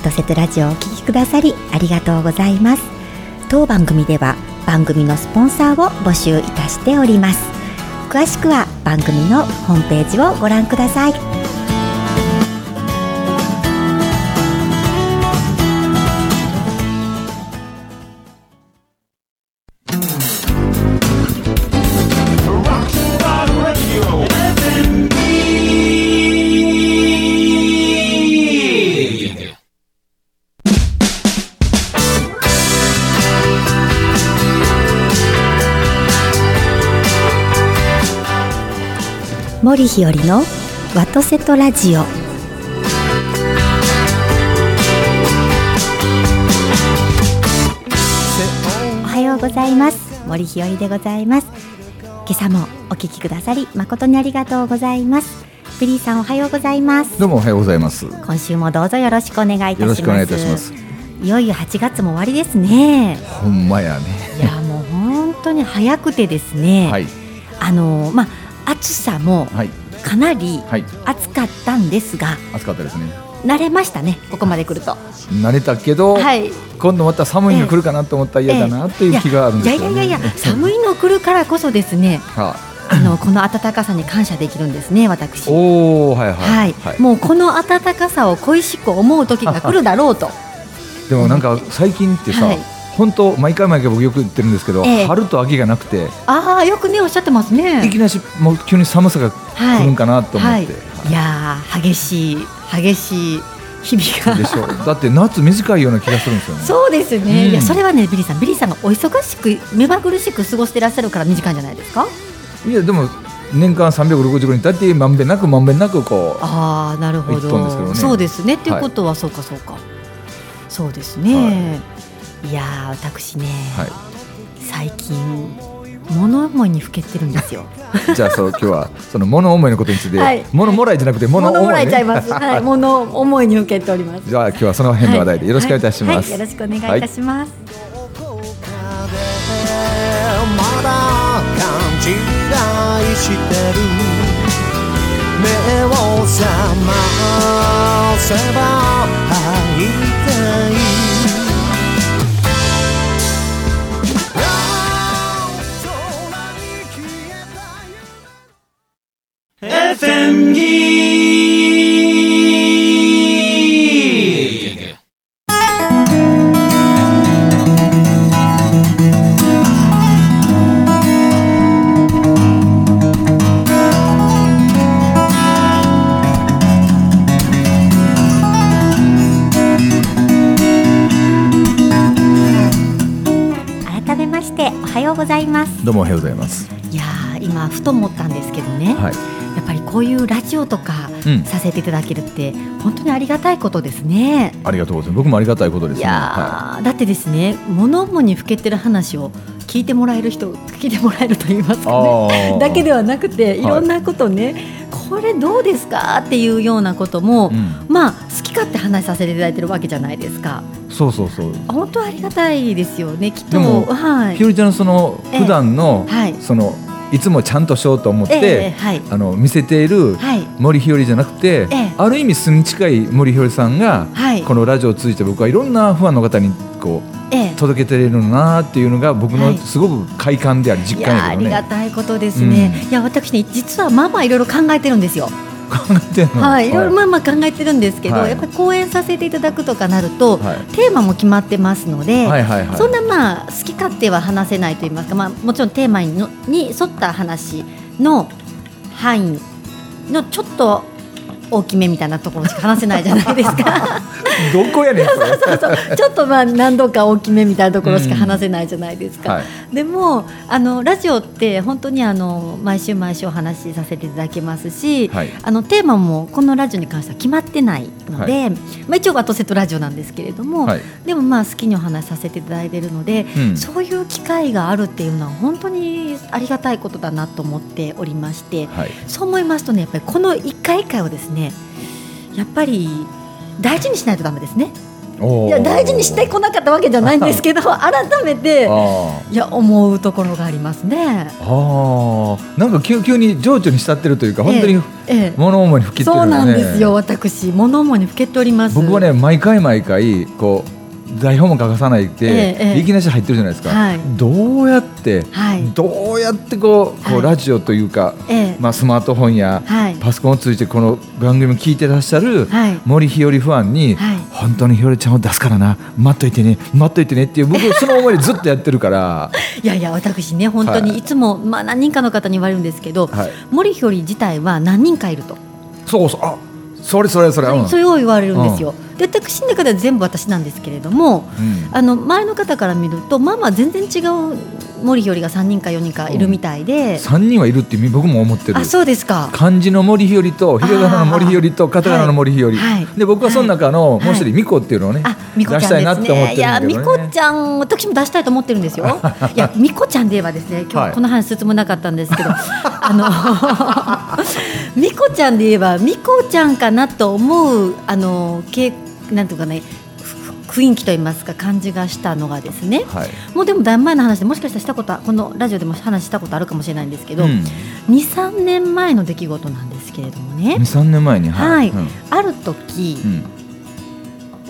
ワトセトラジオをお聴きくださりありがとうございます。当番組では番組のスポンサーを募集いたしております。詳しくは番組のホームページをご覧ください。森日和のワトセトラジオ。おはようございます。森日和でございます。今朝もお聞きくださり誠にありがとうございます。ビリーさんおはようございます。どうもおはようございます。今週もどうぞよろしくお願いいたします。よろしくお願いいたします。いよいよ8月も終わりですね。ほんまやね。いやもう本当に早くてですね、はい。あのまあ暑さもはい。かなりはい。暑かったんですが、暑かったですね。慣れましたねここまで来ると。慣れたけど、はい。今度また寒いの来るかなと思ったら嫌だなっていう気があるんいですよね、やいやいやいや寒いの来るからこそですねはあ。のこの暖かさに感謝できるんですね私。おおはい。はい、はい、もうこの暖かさを恋しく思う時が来るだろうと。でもなんか最近ってさ、はい本当毎回毎回僕よく言ってるんですけど、ええ。春と秋がなくてああよくねおっしゃってますいねきなりもう急に寒さがはい。来るんかなと思って、はい、いやー激しい激しい日々が。でしょだって夏短いような気がするんですよね。そうですね、うん。いやそれはねビリーさんビリーさんがお忙しく目まぐるしく過ごしてらっしゃるから短いんじゃないですか？いやでも年間365日大体まんべんなくまんべんなくこうああなるほ一本ですけどど、ね。そうですね。っていうことは、そうかそうか。そうですね、い、やー私ね、はい。最近物思いにふけてるんですよ。じゃあそう今日はその物思いのことについて、はい。物もらいじゃなくて物思い、ね、物もらえちゃいます、はい、物思いにふけております。じゃあ今日はその辺の話題でよろしくお願いいたします。はいはいよろしくお願いいたします、まだ勘違いしてる。目を覚ませば会いたい FM ギー改めましておはようございますどうもおはようございます。いやー今ふと思こういうラジオとかうんさせていただけるって本当にありがたいことですね。ありがとうございます。僕もありがたいことですね。いやー、はだってですね物思いにふけてる話を聞いてもらえる人聞いてもらえると言いますい。かね。だけではなくていいろんなことね、これどうですかっていうようなことも、うん。まあ好き勝手話させていただいてるわけじゃないですかそうそうそう。本当ありがたいですよねきっとはいひよりちゃんのそのええ普段の、はいそのいつもちゃんとしようと思って、あの見せているはい。森ひよりじゃなくて、ええ。ある意味素に近い森ひよりさんが、はい。このラジオを通じて僕はいろんなファンの方にこうええ。届けてるなっていうのが僕はい。のすごく快感であり実いやーあり。がたいことですね、うん。いや私ね実はまあまあいろいろ考えてるんですよ、考えてんの？はいいろいろまあまあ考えてるんですけど、はいやっぱり講演させていただくとかなると、はいテーマも決まってますので、はいはいはい。そんなまあ好き勝手は話せないと言いますか、まあ、もちろんテーマにのに沿った話の範囲のちょっと大きめみたいなところしか話せないじゃないですか どこやねんそれ。そうそうちょっとまあ何度か大きめみたいなところしか話せないじゃないですか、はい。でもあのラジオって本当にあの毎週毎週お話しさせていただけますし、はいあのテーマもこのラジオに関しては決まってないので、はまあ、一応ワトセットラジオなんですけれども、はい。でもまあ好きにお話しさせていただいているので、うんそういう機会があるっていうのは本当にありがたいことだなと思っておりましてはい。そう思いますとねやっぱりこの一回一回をですねやっぱり大事にしないとダメですね。いや大事にしてこなかったわけじゃないんですけど 改めてあいや思うところがありますね。ーあー。なんか急急に情緒に浸ってるというか本当にええ。物思いに吹きってるそうよねなんですよ。私物思いにふけております。僕はね毎回毎回こう台本も書かさないで、ええええ。いきなし入ってるじゃないですか、はい。どうやって、はい。どうやってこうこう、はい。ラジオというか、ええ。まあ、スマートフォンや、はい。パソコンを通じてこの番組を聞いてらっしゃる、はい。森ひよりファンに、はい。本当にひよりちゃんを出すからな待っといてね待っといてねっていう 僕その思いでずっとやってるから。いやいや私ね本当はい。にいつも、まあ何人かの方に言われるんですけど、はい。森ひより自体は何人かいると、そうそう。あそれそれそれ、うんそれを言われるんですよ。で私の中では全部私なんですけれども、うんあの前の方から見るとまあまあ全然違う森ひよりが3人か4人かいるみたいで、3人はいるって僕も思ってるあそうですか。漢字の森ひよりとひらがなの森ひよりとカタカナの森ひより、はいで僕はその中のはいもう一人ミコっていうのをね、あ、みこ出ちゃんですしたいなって思ってね。いや、るんだけどねみこちゃん、私も出したいと思ってるんですよ。いや、みこちゃんで言えばですね、今はい日この話するつもりなかったんですけど。あの。みこちゃんで言えば、みこちゃんかなと思う、あの、け、なんていうかね。ふ雰囲気と言いますか、感じがしたのがですね。はい。もうでもだいぶ前の話でもしかしたらしたことはこのラジオでも話したことあるかもしれないんですけど、うん、23年前の出来事なんですけれどもね。23年前にはい。うん。ある時、うん。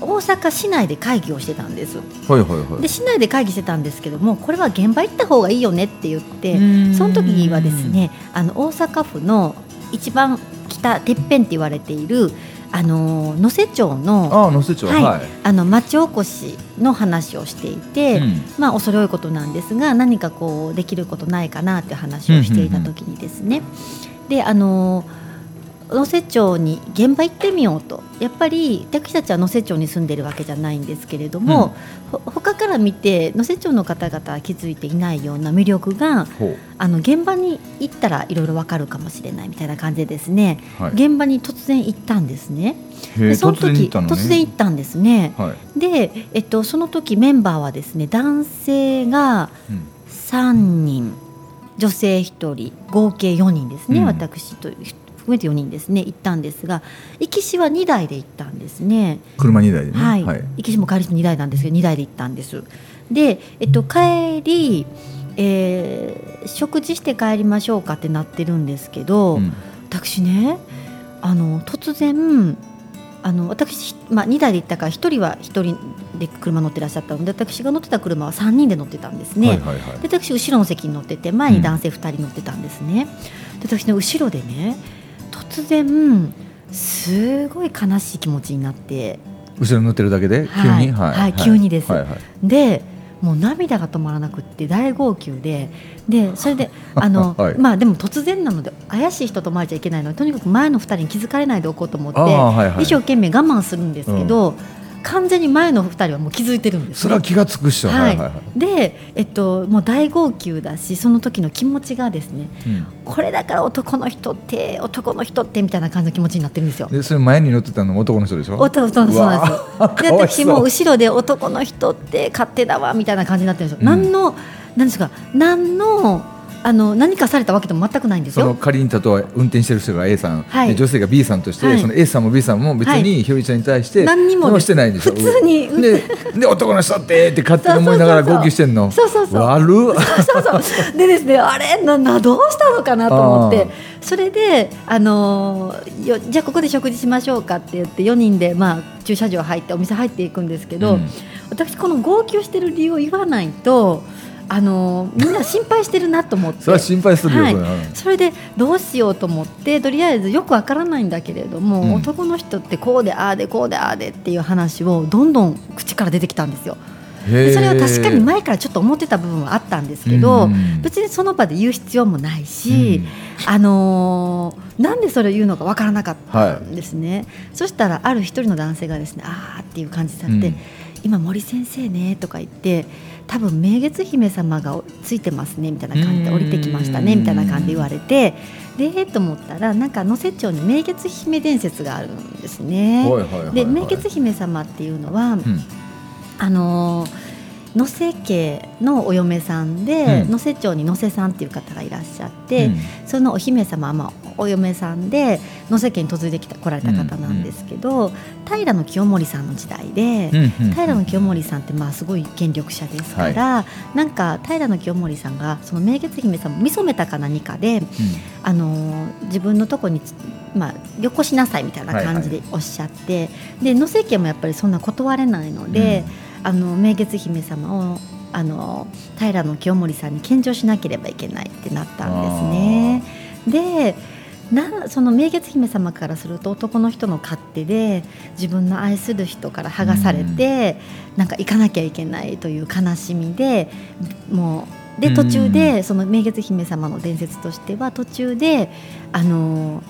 大阪市内で会議をしてたんです。はいはいはい。で市内で会議してたんですけどもこれは現場行った方がいいよねって言ってうん。その時はですねあの大阪府の一番北てっぺんって言われているあの能勢町のああ能勢町はいはい、あの町おこしの話をしていて、うん。まあ恐れ多いことなんですが何かこうできることないかなっていう話をしていた時にですね、であの能勢町に現場行ってみようとやっぱり私たちは能勢町に住んでるわけじゃないんですけれども、ほ他から見て能勢町の方々は気づいていないような魅力があの現場に行ったらいろいろわかるかもしれないみたいな感じでですね、はい現場に突然行ったんですね。でその突然行時ったのね突然行ったんですね。はいで、えっと、その時メンバーはですね男性がうん3人女性1人合計4人ですね、うん私と含めて4人ですね行ったんですが行きしは2台で行ったんですね。車2台でねはい、行きしも帰りし2台なんですけど2台で行ったんです。で、えっと、帰り、えー食事して帰りましょうかってなってるんですけど、うん私ねあの突然あの私、まあ、2台で行ったから1人は1人で車乗ってらっしゃったので私が乗ってた車は3人で乗ってたんですね。はいはいはいで私後ろの席に乗ってて前に男性2人乗ってたんですね。で私の後ろでね突然すごい悲しい気持ちになって。後ろに乗ってるだけで？急に？はいはい。急にです。はいはい。でもう涙が止まらなくって大号泣で。でそれで あの、はい。まあでも突然なので怪しい人と思われちゃいけないの。でとにかく前の2人に気づかれないでおこうと思って、はいはい。一生懸命我慢するんですけど、完全に前の2人はもう気づいてるんです、それは気が付くっしょはいはいで、えっと、もう大号泣だしその時の気持ちがですねうん。これだから男の人って男の人ってみたいな感じの気持ちになってるんですよ。でそれ前に乗ってたのも男の人でしょ？男そうなんです。で私 も後ろで男の人って勝手だわみたいな感じになってるんですよ、うん。何の何ですか何のあの何かされたわけでも全くないんですそのよ仮に例えば運転してる人が A さん、はい。で女性が B さんとして、はい。その A さんも B さんも別にひよりちゃんに対して何にもしてないんでしょ普通にでで男の人ってって勝手に思いながら号泣してんの。そうそうそう。悪っ。そうそうでですねあれななどうしたのかなと思って。それで、あのーよじゃあここで食事しましょうかって言って4人で、まあ、駐車場入ってお店入っていくんですけど、うん。私この号泣してる理由を言わないと、あのーみんな心配してるなと思って。それは心配するよ、はい。それでどうしようと思ってとりあえずよくわからないんだけれども、うん。男の人ってこうでああでこうでああでっていう話をどんどん口から出てきたんですよ。それは確かに前からちょっと思ってた部分はあったんですけど、うん。別にその場で言う必要もないし、あのーなんでそれを言うのかわからなかったんですね、そしたらある一人の男性がですねあーっていう感じされて、うん今森先生ねとか言って多分明月姫様がついてますねみたいな感じで降りてきましたねうんみたいな感じで言われてでえーと思ったらなんか能勢町に明月姫伝説があるんですね。で明月姫様っていうのは、うん。あのー能勢家のお嫁さんで、うん。能勢町に能勢さんっていう方がいらっしゃって、うん。そのお姫様は、まあ、お嫁さんで野瀬家に嫁いできた来られた方なんですけど、平清盛さんの時代で、うんうん平清盛さんってまあすごい権力者ですから、なんか平清盛さんがその明月姫さんを見初めたか何かで、あの自分のとこに、まあ、よこしなさいみたいな感じでおっしゃって、で野瀬家もやっぱりそんな断れないので、あの明月姫様をあの平清盛さんに献上しなければいけないってなったんですね。でなその明月姫様からすると男の人の勝手で自分の愛する人から剥がされて、なんか行かなきゃいけないという悲しみでもうで途中でその明月姫様の伝説としては途中であの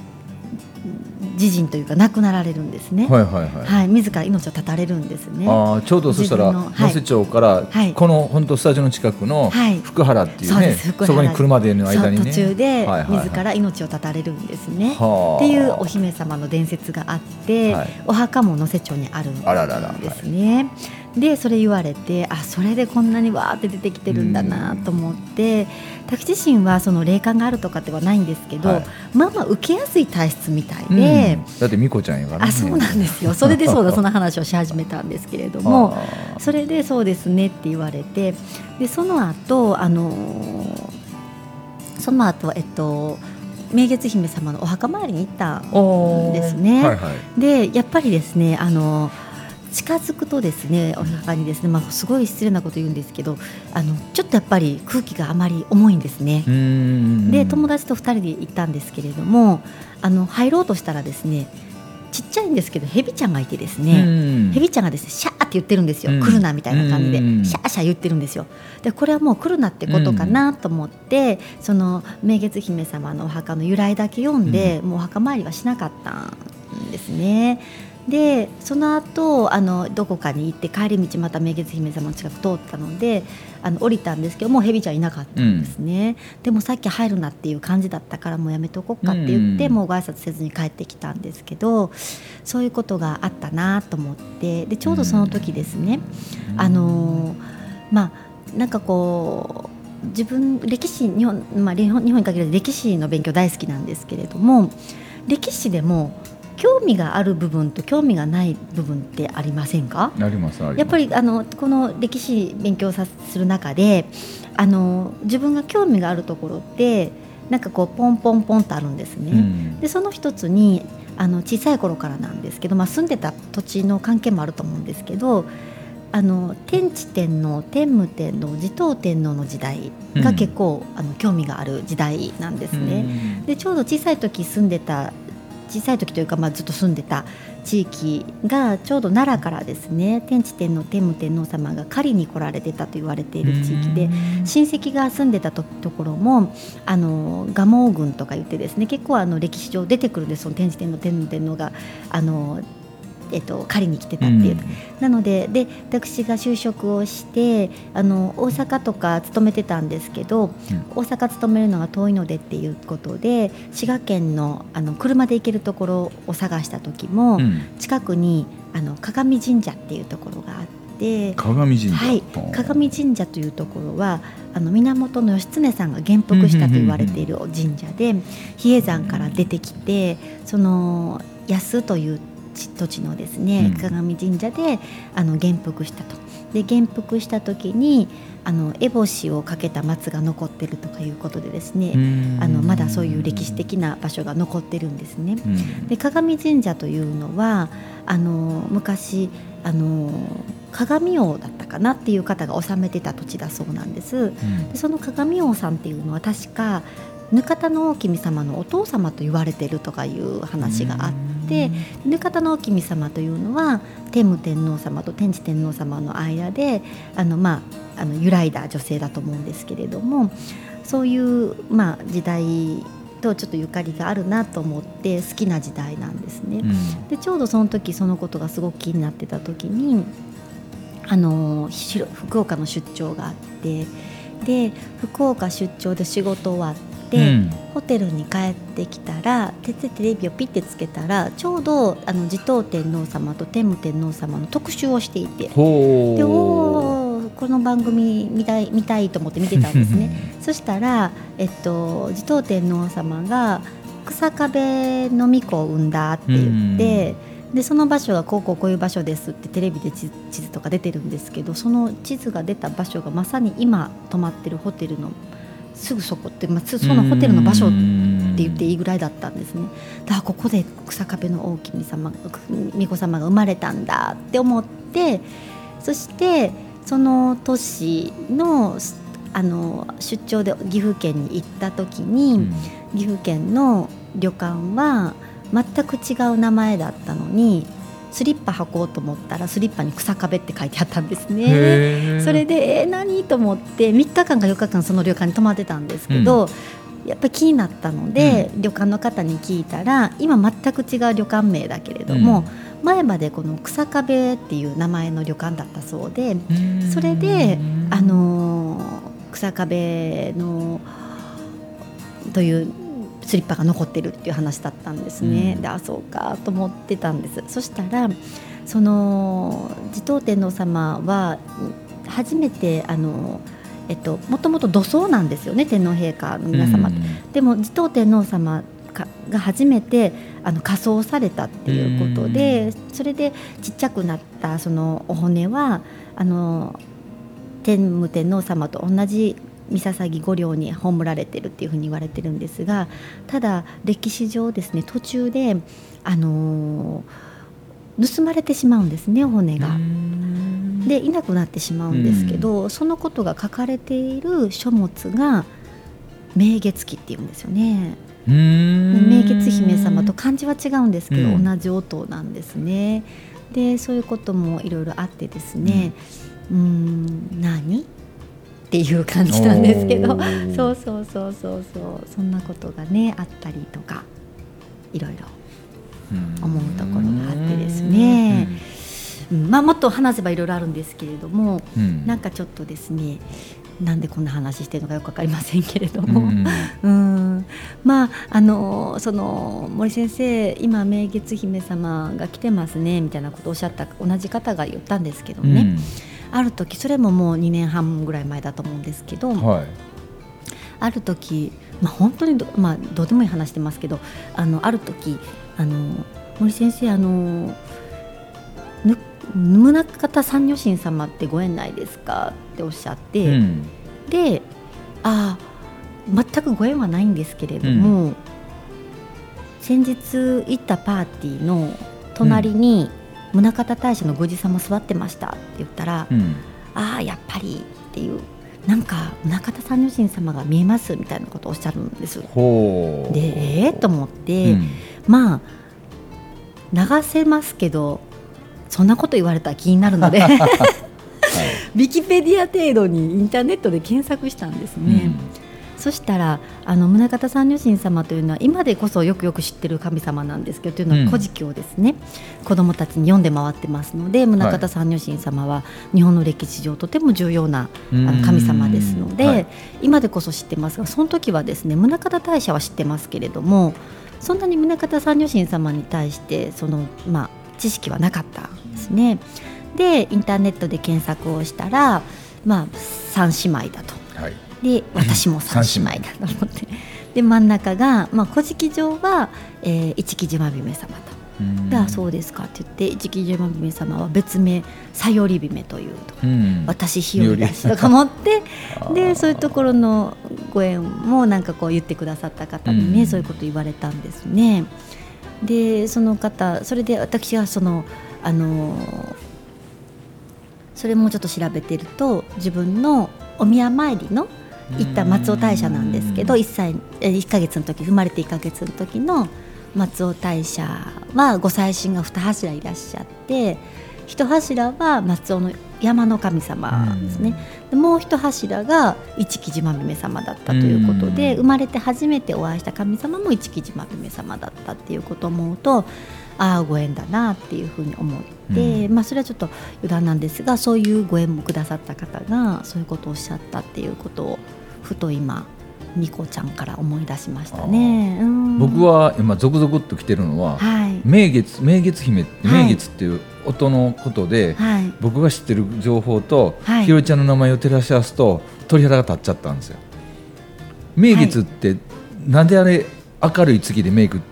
自陣というか亡くなられるんですね。はいはいはい。はい、自ら命を絶たれるんですね。ああちょうどそしたら能勢町からはいこの本当スタジオの近くのはい福原っていうねす福原そこに車での間にね途中ではいはいはい自ら命を絶たれるんですね。はあっていうお姫様の伝説があって、はいお墓も能勢町にあるんですね。でそれ言われてあそれでこんなにわーって出てきてるんだなと思って私自身はその霊感があるとかではないんですけど、はい。まあまあ受けやすい体質みたいうん。で。だって美子ちゃんやからね。あそうなんですよ。それでそうだその話をし始めたんですけれども それでそうですねって言われてでその後あのーその後えっと明月姫様のお墓参りに行ったんですね。はいはい。でやっぱりですねあの近づくとですねお墓にですね、まあ、すごい失礼なこと言うんですけどあのちょっとやっぱり空気があまり重いんですね。で友達と2人で行ったんですけれどもあの入ろうとしたらですねちっちゃいんですけどヘビちゃんがいてですね、うん。ヘビちゃんがですねシャーって言ってるんですよ、うん。来るなみたいな感じで、うん。シャーシャー言ってるんですよ。でこれはもう来るなってことかなと思って、その明月姫様のお墓の由来だけ読んで、もうお墓参りはしなかったんですねでその後あのどこかに行って帰り道また明月姫様の近く通ったのであの降りたんですけどもうヘビちゃんいなかったんですね、でもさっき入るなっていう感じだったからもうやめとこうかって言って、うん。もうご挨拶せずに帰ってきたんですけどそういうことがあったなと思って。でちょうどその時ですね、あのーまあなんかこう自分歴史日本,、まあ、日本日本に限らず歴史の勉強大好きなんですけれども歴史でも興味がある部分と興味がない部分ってありませんか？ありますあります。やっぱりあのこの歴史勉強さする中であの自分が興味があるところってなんかこうポンポンポンとあるんですね。うん。でその一つにあの小さい頃からなんですけど、まあ、住んでた土地の関係もあると思うんですけどあの天智天皇天武天皇持統天皇の時代が結構、あの興味がある時代なんですね。でちょうど小さい時住んでた小さい時というか、まあ、ずっと住んでた地域がちょうど奈良からですね天智天皇天武天皇様が狩りに来られてたと言われている地域で親戚が住んでたとところもあの蒲生郡とか言ってですね結構あの歴史上出てくるんですその天智天皇天武天皇があの、えっと、狩りに来てたっていう、なのでで私が就職をしてあの大阪とか勤めてたんですけど、大阪勤めるのが遠いのでっていうことで滋賀県のあの車で行けるところを探した時も、うん。近くにあの鏡神社っていうところがあって。鏡神社。はい、鏡神社というところはあの源義経さんが元服したと言われている神社で比叡山から出てきてその安という地土地のですね、うん鏡神社であの元服したと。で元服した時にあの烏帽子をかけた松が残ってるとかいうことでですね、あのまだそういう歴史的な場所が残ってるんですね。うんで鏡神社というのはあの昔あの鏡王だったかなっていう方が治めてた土地だそうなんです。でその鏡王さんっていうのは確か額田の大君様のお父様と言われてるとかいう話があって額田の大君様というのは天武天皇様と天智天皇様の間であの、まあ、あの揺らいだ女性だと思うんですけれどもそういう、まあ、時代とちょっとゆかりがあるなと思って好きな時代なんですね。うんでちょうどその時そのことがすごく気になってた時にあの福岡の出張があってで福岡出張で仕事終わって、うん。ホテルに帰ってきたらててテレビをピッてつけたらちょうどあの持統天皇様と天武天皇様の特集をしていて。でおーこの番組見たい見たいと思って見てたんですね。そしたら、えっと、持統天皇様が草壁の巫女を産んだって言って、でその場所がこうこうこういう場所ですってテレビで地地図とか出てるんですけどその地図が出た場所がまさに今泊まってるホテルのすぐそこって、まあ、つそのホテルの場所って言っていいぐらいだったんですね。だからここで草壁の大きみ様巫女様が生まれたんだって思ってそしてその年のあの出張で岐阜県に行った時に、うん岐阜県の旅館は全く違う名前だったのにスリッパ履こうと思ったらスリッパに草壁って書いてあったんですね。それでえー、何と思って3日間か4日間その旅館に泊まってたんですけど、やっぱり気になったので、旅館の方に聞いたら今全く違う旅館名だけれども、前までこの草壁っていう名前の旅館だったそうでうん。それで、あのー草壁のというスリッパが残ってるっていう話だったんですね。うんであそうかと思ってたんです。そしたらその持統天皇様は初めてあのえっともともと土葬なんですよね天皇陛下の皆様、うんでも持統天皇様かが初めてあの仮装されたっていうことでそれでちっちゃくなったそのお骨はあの天武天皇様と同じ三捧御陵に葬られてるっていうふうに言われてるんですがただ歴史上ですね途中であの盗まれてしまうんですねお骨が。でいなくなってしまうんですけど、そのことが書かれている書物が明月記っていうんですよね。うん。明月姫様と漢字は違うんですけど、うん。同じ音なんですね。でそういうこともいろいろあってですね、うーん何？っていう感じなんですけど。そうそうそうそうそう。そんなことがねあったりとかいろいろ思うところがあってですね。うん。まあ、もっと話せばいろいろあるんですけれども、うん。なんかちょっとですねなんでこんな話してるのかよくわかりませんけれどうも、んうん。まああのその森先生今明月姫様が来てますねみたいなことをおっしゃった同じ方が言ったんですけどね、ある時それももう2年半ぐらい前だと思うんですけど、うんはい。ある時、まあ、本当にど,、まあ、どうでもいい話してますけどあのある時あの森先生あのぬ宗像三女神様ってご縁ないですか？っておっしゃって、うん。でああ全くご縁はないんですけれども、先日行ったパーティーの隣に宗像大社のごじ様座ってましたって言ったら、うん。ああやっぱりっていうなんか宗像三女神様が見えますみたいなことをおっしゃるんです。でええと思って、うん。まあ流せますけどそんなこと言われたら気になるのではい。ウィキペディア程度にインターネットで検索したんですね。そしたらあの宗像三女神様というのは今でこそよくよく知ってる神様なんですけどというのうん。は古事記をですね、子どもたちに読んで回ってますので宗像三女神様は日本の歴史上とても重要なあうん。の神様ですので、はい。今でこそ知ってます。がその時はですね宗像大社は知ってますけれどもそんなに宗像三女神様に対してその、まあ、知識はなかったんですね。でインターネットで検索をしたら、まあ、三姉妹だと。はいで私も三姉妹だと思って。で真ん中が、まあ、古事記上は、えー、一木島姫様と。であそうですかって言って一木島姫様は別名さより姫というと。うん。私日和だしとか思ってでそういうところのご縁もなんかこう言ってくださった方にね、うん。そういうこと言われたんですね。でその方それで私はそのあのそれもちょっと調べてると自分のお宮参りの行った松尾大社なんですけどうん。1歳え1ヶ月の時生まれて1ヶ月の時の松尾大社はご祭神が2柱いらっしゃって一柱は松尾の山の神様ですね、でもう一柱が一木島姫様だったということで、うん。生まれて初めてお会いした神様も一木島姫様だったっていうことを思うとああご縁だなっていうふうに思って、まあ、それはちょっと余談なんですがそういうご縁もくださった方がそういうことをおっしゃったっていうことをふと今みこちゃんから思い出しましたね。うん。僕は今続々っと来てるのははい。明月明月姫はい。明月っていう音のことで、はい。僕が知ってる情報と、はい。ひろりちゃんの名前を照らし合わすと鳥肌が立っちゃったんですよ。明月って、なんであれ明るい月でメイクって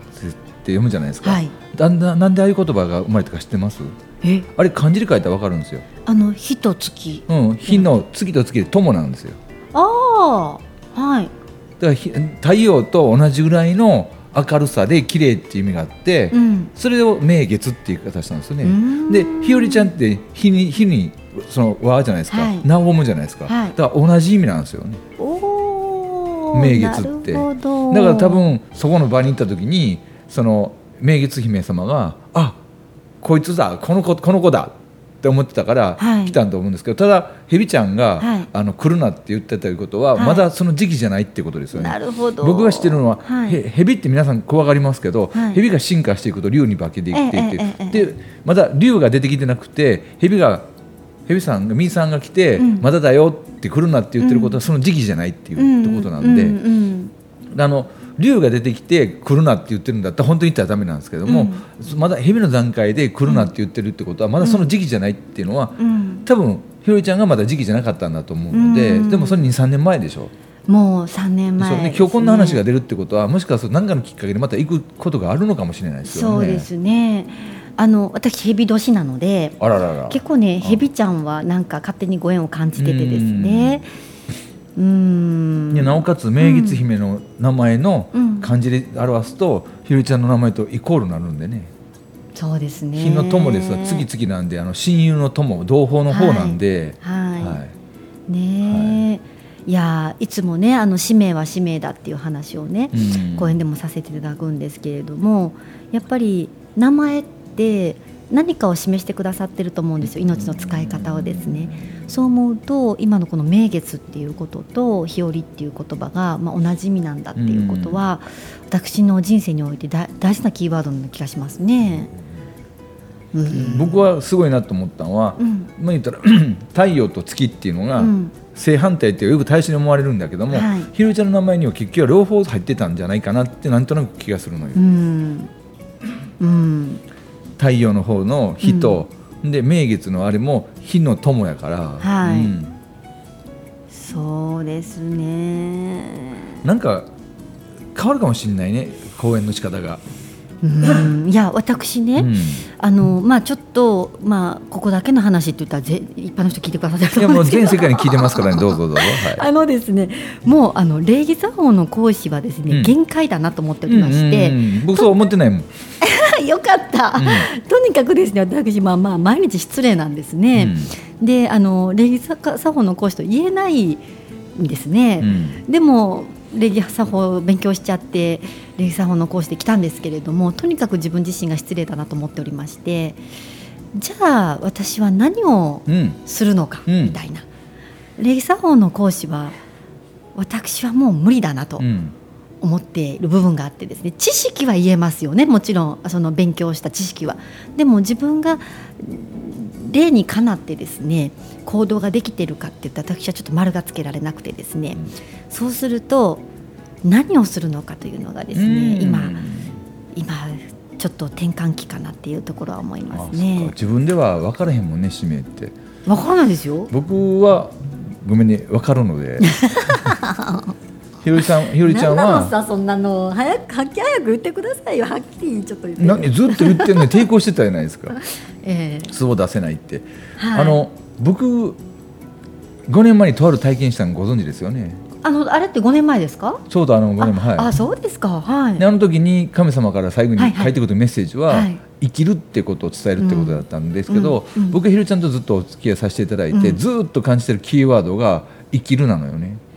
読むじゃないですか、はい。だんだんなんでああいう言葉が生まれたか知ってます？え？あれ漢字で書いたら分かるんですよ、あの火と月。うん、火の月と月で友なんですよああはい。だからひ太陽と同じぐらいの明るさで綺麗っていう意味があって、うん。それを名月っていう形なんですよね。うん。でひよりちゃんって火に火にその和じゃないですか、はい。なおむじゃないですか、はい。だから同じ意味なんですよね。おお名月って。だから多分そこの場に行った時にその明月姫様があこいつだこの子この子だって思ってたからはい。来たんと思うんですけど、ただヘビちゃんが、はい。あの来るなって言ってたいうことは、はい。まだその時期じゃないってことですよね。なるほど。僕が知ってるのは、はい。へヘビって皆さん怖がりますけど、はい。ヘビが進化していくと竜に化けていっていって、でまだ竜が出てきてなくてヘビがヘビさんがミーさんが来て、うん。まだだよって来るなって言ってることはその時期じゃないっていうことなん。で。あの竜が出てきて来るなって言ってるんだったら本当に言ったらダメなんですけども、まだ蛇の段階で来るなって言ってるってことはまだその時期じゃないっていうのは、うん。うん多分ひろりちゃんがまだ時期じゃなかったんだと思うので、うん。でもそれ23年前でしょ。もう3年前で今日こんな話が出るってことはもしかすると何かのきっかけでまた行くことがあるのかもしれないですよね。そうですね。あの私蛇年なのであららら。結構ね蛇ちゃんはなんか勝手にご縁を感じててですね。うーんでなおかつ明月姫の名前のうん。漢字で表すと、ひろりちゃんの名前とイコールになるんでね。そうですね。日の友ですわ。次々なんであの親友の友同胞の方なんで、はい、はい。ねえ、い、やいつもねあの使命は使命だっていう話をね、うん。講演でもさせていただくんですけれどもやっぱり名前って何かを示してくださってると思うんですよ。命の使い方をですね。そう思うと今のこの「名月」っていうことと「日和」っていう言葉が、まあ、同じ意味なんだっていうことは、私の人生において大大事なキーワードな気がしますね。うん。僕はすごいなと思ったのは、うん。まあ言ったら 太陽と月っていうのがうん。正反対ってよく対称に思われるんだけども、はい。ひろりちゃんの名前には結局は両方入ってたんじゃないかなってなんとなく気がするのよ、うん。うん太陽の方の火と、で明月のあれも火の友やから、はい。うん。そうですね。なんか変わるかもしれないね講演の仕方が、うん、いや私ね、うん。あのまあちょっとまあここだけの話って言ったらぜ一般の人聞いてくださってるといやもう。全世界に聞いてますからね。どうぞどうぞ、はい。あのですね、もうあの礼儀作法の講師はですね、うん。限界だなと思っておりまして、うんうんうん。僕そう思ってないもん、よかった、とにかくですね私まあまあ毎日失礼なんですね、であの礼儀作法の講師と言えないんですね、うん。でも礼儀作法を勉強しちゃって礼儀作法の講師で来たんですけれどもとにかく自分自身が失礼だなと思っておりましてじゃあ私は何をうん。するのか、うん。みたいな。礼儀作法の講師は私はもう無理だなと。うん思っている部分があってですね知識は言えますよねもちろんその勉強した知識は。でも自分が例にかなってですね行動ができてるかって言ったら私はちょっと丸がつけられなくてですね、そうすると何をするのかというのがですね、うん今今ちょっと転換期かなっていうところは思いますね。自分では分からへんもんね使命ってわからないですよ。僕はごめんね分かるので ひろりさん ひろりちゃんは。さそんなの。早くはっきり早く言ってくださいよはっきりちょっと言って。何ずっと言ってるのに 抵抗してたじゃないですか。ええ。素を出せないって、はい。あの僕5年前にとある体験したのご存知ですよね。あのあれって5年前ですか？ちょうどあの5年前あ、はい。あそうですか。はい。であの時に神様から最後にはいてくるメッセージは、はい。生きるってことを伝えるってことだったんですけど、うんうん。僕はひろちゃんとずっとお付き合いさせていただいて、うん。ずっと感じてるキーワードが生きるなのよね、うん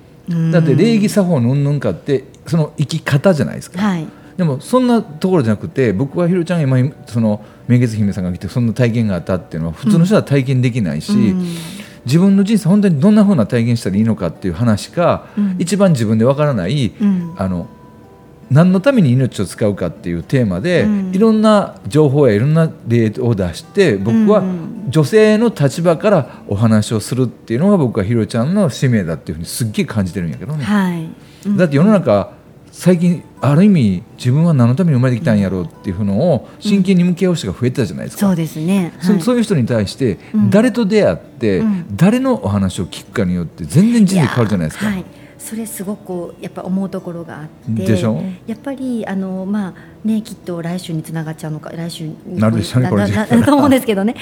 だって礼儀作法のうんぬんかってその生き方じゃないですか、はい。でもそんなところじゃなくて僕はひろちゃんが今その明月姫さんが来てそんな体験があったっていうのは普通の人は体験できないし、うん。自分の人生本当にどんなふうな体験したらいいのかっていう話か、うん。一番自分でわからない、うん。あの何のために命を使うかっていうテーマで、うんいろんな情報やいろんな例を出して僕はうん女性の立場からお話をするっていうのが僕はひろちゃんの使命だっていうふうにすっげえ感じてるんやけどね。はい。うんだって世の中最近ある意味自分は何のために生まれてきたんやろうっていうのを真剣に向き合う人が増えてたじゃないですか。そうですね。はいそそういう人に対してうん誰と出会って、うん誰のお話を聞くかによって全然人生変わるじゃないですか。やはい。それすごくやっぱ思うところがあってやっぱりあのまあねきっと来週につながっちゃうのか来週になるでしょうねこれと思うんですけどね。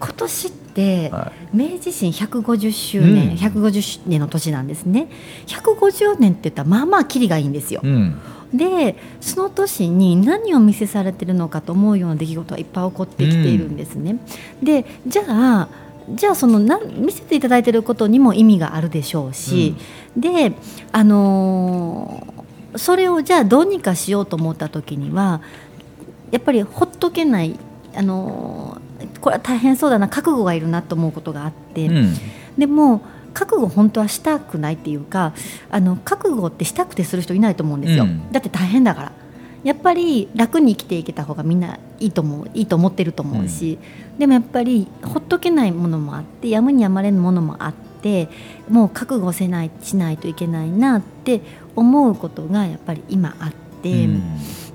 今年って、は明治維新150周年、うん。150年の年なんですね。150年って言ったらまあまあキリがいいんですよ、うん。でその年に何を見せされてるのかと思うような出来事がいっぱい起こってきているんですね。でじゃあじゃあそのなん見せていただいていることにも意味があるでしょうし、であのーそれをじゃあどうにかしようと思った時にはやっぱりほっとけない、あのーこれは大変そうだな覚悟がいるなと思うことがあって。うん。でも覚悟本当はしたくないっていうかあの覚悟ってしたくてする人いないと思うんですよ、うん。だって大変だからやっぱり楽に生きていけた方がみんないいと思ういいと思ってると思うし、でもやっぱりほっとけないものもあってやむにやまれぬものもあってもう覚悟せないしないといけないなって思うことがやっぱり今あって。うん。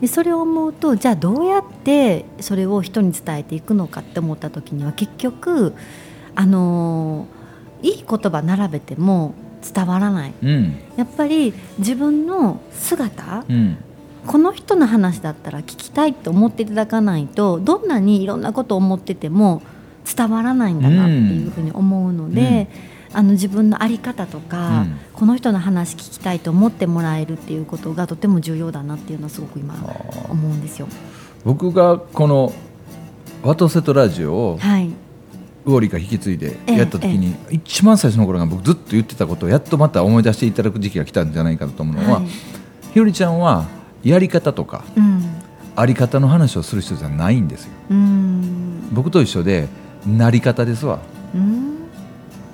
でそれを思うとじゃあどうやってそれを人に伝えていくのかって思った時には結局あのーいい言葉並べても伝わらない。うん。やっぱり自分の姿うんこの人の話だったら聞きたいと思っていただかないとどんなにいろんなことを思ってても伝わらないんだなっていうふうに思うので、あの自分の在り方とか、うん。この人の話聞きたいと思ってもらえるっていうことがとても重要だなっていうのはすごく今あ。思うんですよ。僕がこのワトセトラジオをはい、ウォリが引き継いでええやった時に、一番最初の頃が僕ずっと言ってたことをやっとまた思い出していただく時期が来たんじゃないかなと思うのは、はい。ひよりちゃんはやり方とかうん、あり方の話をする人じゃないんですよ。うん、僕と一緒でなり方ですわ。うん、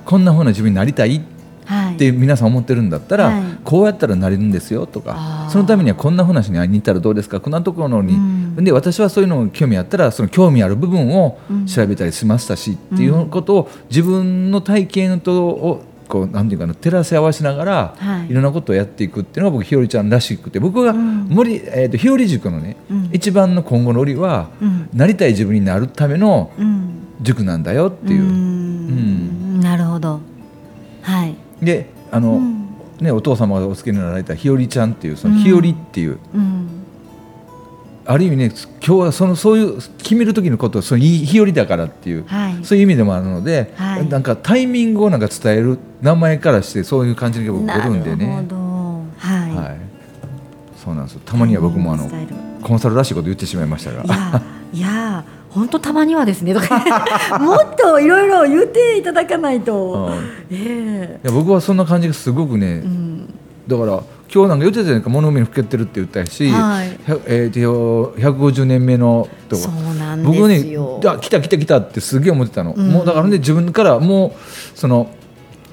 こんな風な自分になりたいはい、って皆さん思ってるんだったら、はい。こうやったらなれるんですよとかそのためにはこんな話に会いに行ったらどうですかこんなところに、うん。で私はそういうのに興味あったらその興味ある部分をうん。調べたりしましたし、っていうことを自分の体験とをこうなんていうかな照らし合わせながら、はい。い、ろんなことをやっていくっていうのが僕ひよりちゃんらしくて僕がうん。森、えー、とひより塾のね、うん。一番の今後の売りは、うん。なりたい自分になるためのうん、塾なんだよっていう。うん。なるほど。はい。であの、うん。ね、お父様がお好きになられたひよりちゃんっていうそのひよりっていう、うん、ある意味ね今日はそのそういう決める時のことをそのひ日和だからっていう、はい。そういう意味でもあるので、はい。なんかタイミングをなんか伝える名前からしてそういう感じが僕な来るんでね、い。はい、そうなんですよ。たまには僕もあのコンサルらしいこと言ってしまいましたが。いや本当たまにはですねとか。もっといろいろ言っていただかないと。うん。いえ。や僕はそんな感じがすごくね、えうん。だから今日なんか言ってたじゃないか物見にふけてるって言ったし、はい。100えーと150年目のとか。僕ね。あ来た来た来たってすげえ思ってたの、うん。もうだからね自分からもうその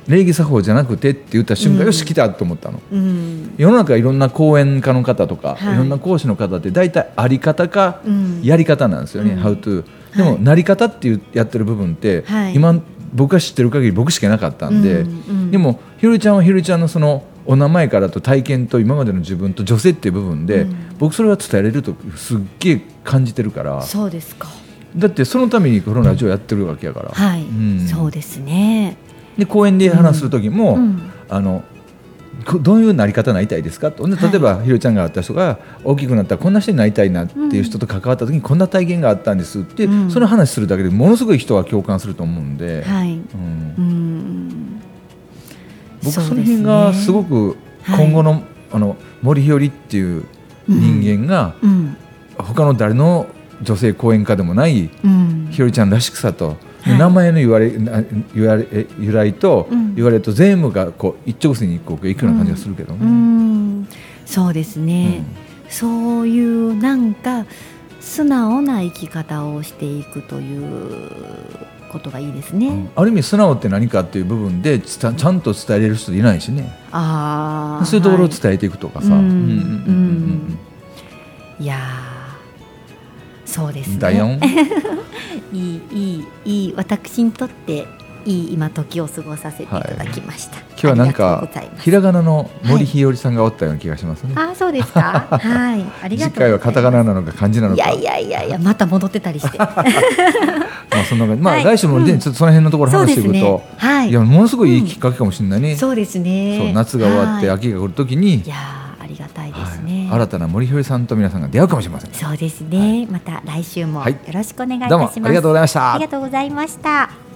礼儀作法じゃなくてって言った瞬間、うん。よし来たと思ったの。うん。世の中いろんな講演家の方とか、はい。い、ろんな講師の方って大体あり方かうん。やり方なんですよね、うん。How to でも、はいなり方っていうやってる部分って、はい。今僕が知ってる限り僕しかいなかったんで、うんうん。でもひろりちゃんはひろりちゃんのそのお名前からと体験と今までの自分と女性っていう部分で、うん。僕それは伝えられるとすっげえ感じてるから。そうですか。だってそのためにこのラジオやってるわけやから、はい。うん。そうですね。で講演で話する時も、うん。あのこどういうなり方になりたいですかと。で例えば、ひろりちゃんがあった人が大きくなったらこんな人になりたいなっていう人と関わった時にこんな体験があったんですって、うん。その話するだけでものすごい人は共感すると思うんで、はい。うん。うん。僕その辺がすごく。く今後の,、あの森ひよりっていう人間が、うん。他の誰の女性講演家でもないうん。ひよりちゃんらしくさと、はい名前の言われな言われえ由来とうん言われると全部がこう一直線にこういくような感じがするけどうね。ん。そうですね。そういうなんか素直な生き方をしていくということがいいですね。うんある意味素直って何かっていう部分でちゃんと伝えれる人いないしねああ。そういうところをはい伝えていくとかさ、うんうんうんうんいやーそうですね。うんだよん いいいいいい私にとっていい今時を過ごさせていただきました。今日はなんかひらがなの森ひよりさんがおったような気がしますね、あ、そうですか。はい、ありがとう。次回はカタカナなのか漢字なのかいやいやいやいや、また戻ってたりして。ま まあそんな感じ。まあはい。来週もちょっとその辺のところ話していくと、ね。はい。いやものすごいいいきっかけかもしれないね。そうですね。そう夏が終わってはい。秋が来るときに、いやーありがたいではい。すね、新たな森ひよりさんと皆さんが出会うかもしれません。そうですね、また来週もはい。よろしくお願いいたします、どうもありがとうございました。ありがとうございました